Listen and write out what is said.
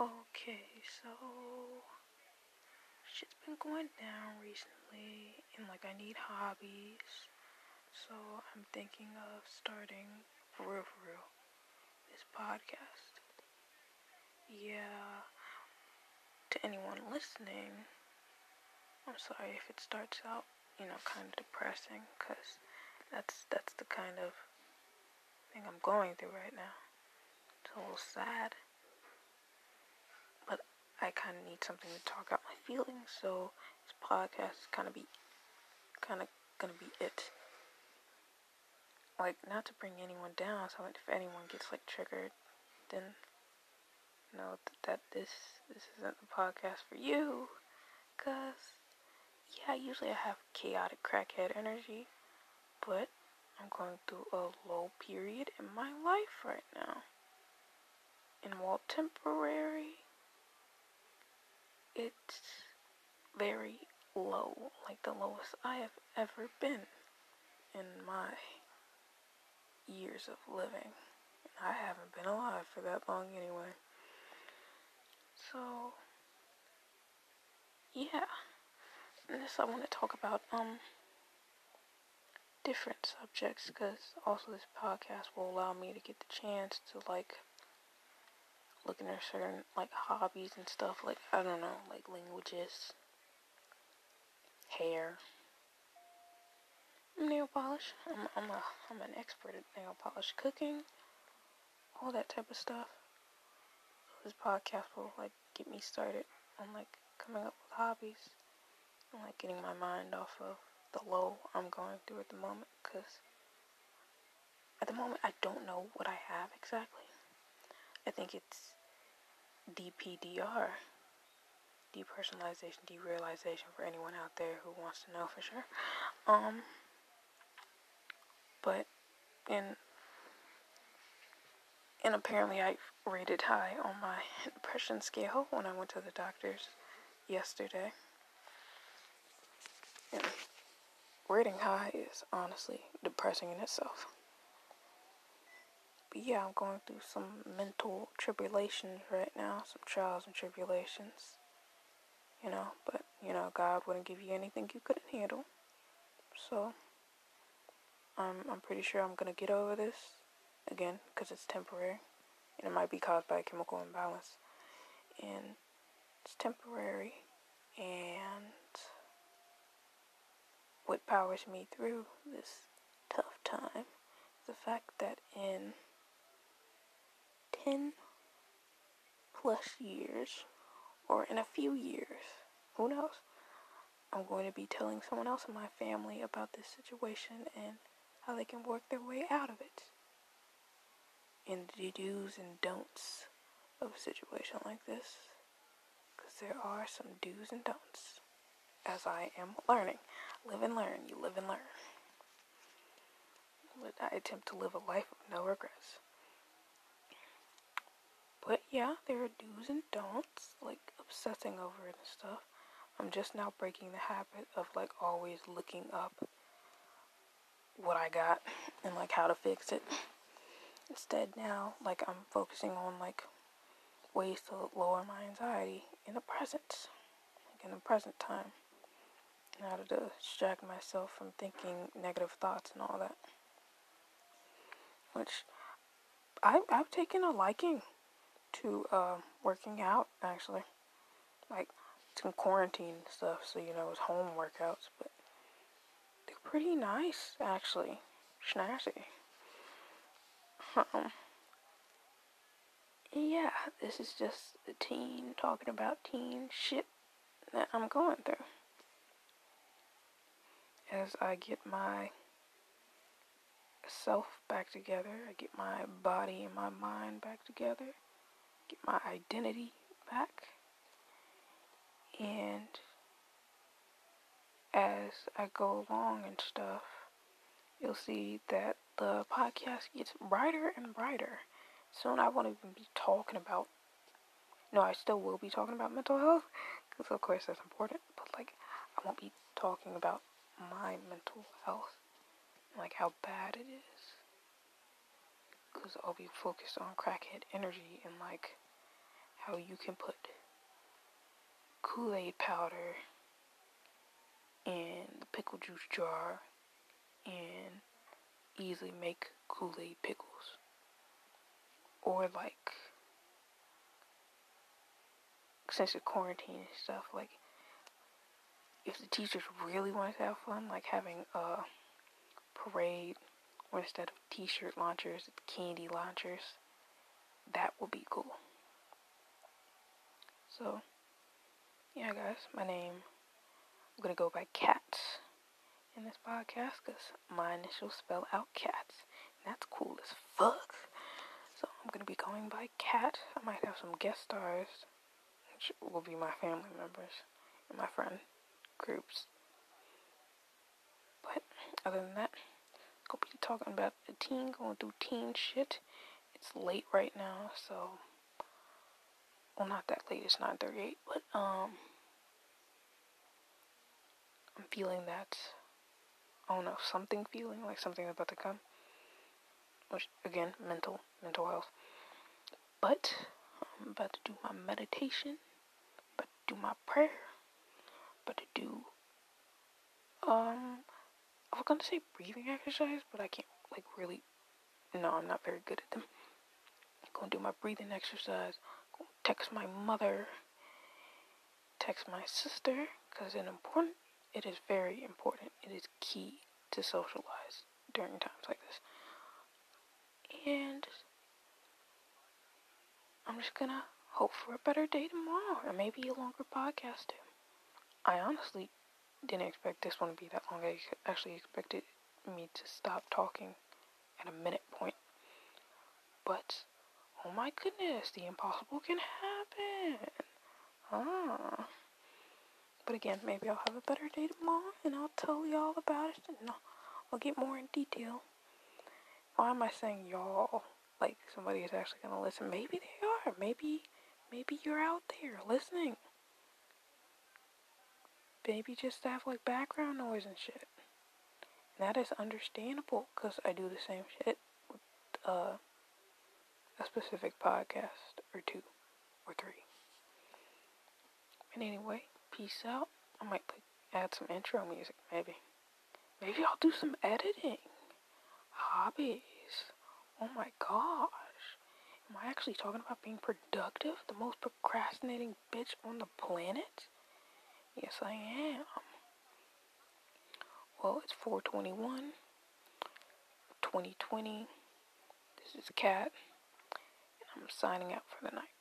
Okay, so shit's been going down recently, and like I need hobbies, so I'm thinking of starting for real, for real, this podcast. Yeah, to anyone listening, I'm sorry if it starts out, you know, kind of depressing, cause that's that's the kind of thing I'm going through right now. It's a little sad. I kind of need something to talk out my feelings, so this podcast is kind of be, kind of gonna be it. Like, not to bring anyone down, so like if anyone gets like triggered, then know that this this isn't the podcast for you, cause yeah, usually I have chaotic crackhead energy, but I'm going through a low period in my life right now. And while temporary, it's very low, like the lowest I have ever been in my years of living. I haven't been alive for that long anyway. So, yeah. this I want to talk about um different subjects because also this podcast will allow me to get the chance to like looking at certain like hobbies and stuff like I don't know, like languages, hair, nail polish. I'm I'm a I'm an expert at nail polish, cooking, all that type of stuff. This podcast will like get me started on like coming up with hobbies and like getting my mind off of the low I'm going through at the moment because at the moment I don't know what I have exactly. I think it's DPDR, depersonalization, derealization for anyone out there who wants to know for sure. Um, but in and apparently I rated high on my depression scale when I went to the doctors yesterday. And rating high is honestly depressing in itself. But yeah, I'm going through some mental tribulations right now, some trials and tribulations. You know, but you know, God wouldn't give you anything you couldn't handle. So, I'm I'm pretty sure I'm gonna get over this again because it's temporary, and it might be caused by a chemical imbalance, and it's temporary, and what powers me through this tough time is the fact that in 10 plus years, or in a few years, who knows, I'm going to be telling someone else in my family about this situation and how they can work their way out of it. And the do's and don'ts of a situation like this. Because there are some do's and don'ts. As I am learning. Live and learn. You live and learn. But I attempt to live a life of no regrets. But yeah, there are do's and don'ts, like obsessing over it and stuff. I'm just now breaking the habit of like always looking up what I got and like how to fix it. Instead, now, like I'm focusing on like ways to lower my anxiety in the present, like in the present time, and how to distract myself from thinking negative thoughts and all that. Which I, I've taken a liking to uh, working out actually. Like some quarantine stuff, so you know it's home workouts, but they're pretty nice actually. Snazzy. Um, yeah, this is just a teen talking about teen shit that I'm going through. As I get my self back together, I get my body and my mind back together get my identity back. And as I go along and stuff, you'll see that the podcast gets brighter and brighter. Soon I won't even be talking about, no, I still will be talking about mental health, because of course that's important, but like, I won't be talking about my mental health, like how bad it is. Because I'll be focused on crackhead energy and like how you can put Kool Aid powder in the pickle juice jar and easily make Kool Aid pickles. Or like, since the quarantine and stuff, like, if the teachers really wanted to have fun, like having a parade or instead of t-shirt launchers, it's candy launchers, that would be cool. So, yeah, guys, my name, I'm gonna go by Cats in this podcast because my initials spell out cats, and that's cool as fuck. So, I'm gonna be going by Cat. I might have some guest stars, which will be my family members and my friend groups. But other than that, gonna be talking about the teen, going through teen shit. It's late right now, so well, not that late. It's 9:38, but um, I'm feeling that. I don't know, something feeling like something about to come. Which again, mental, mental health. But I'm about to do my meditation, but do my prayer, but to do um I was gonna say breathing exercise, but I can't like really no, I'm not very good at them. I'm gonna do my breathing exercise, gonna text my mother, text my sister, because it's important it is very important. It is key to socialize during times like this. And I'm just gonna hope for a better day tomorrow and maybe a longer podcast too. I honestly didn't expect this one to be that long. I actually expected me to stop talking at a minute point. But, oh my goodness, the impossible can happen. Ah. But again, maybe I'll have a better day tomorrow and I'll tell y'all about it and I'll, I'll get more in detail. Why am I saying y'all? Like somebody is actually gonna listen. Maybe they are. Maybe maybe you're out there listening maybe just have like background noise and shit. And that is understandable because I do the same shit with uh, a specific podcast or two or three. And anyway, peace out. I might add some intro music, maybe. Maybe I'll do some editing. Hobbies. Oh my gosh. Am I actually talking about being productive? The most procrastinating bitch on the planet? Yes, I am. Well, it's 421, 2020. This is Cat, and I'm signing out for the night.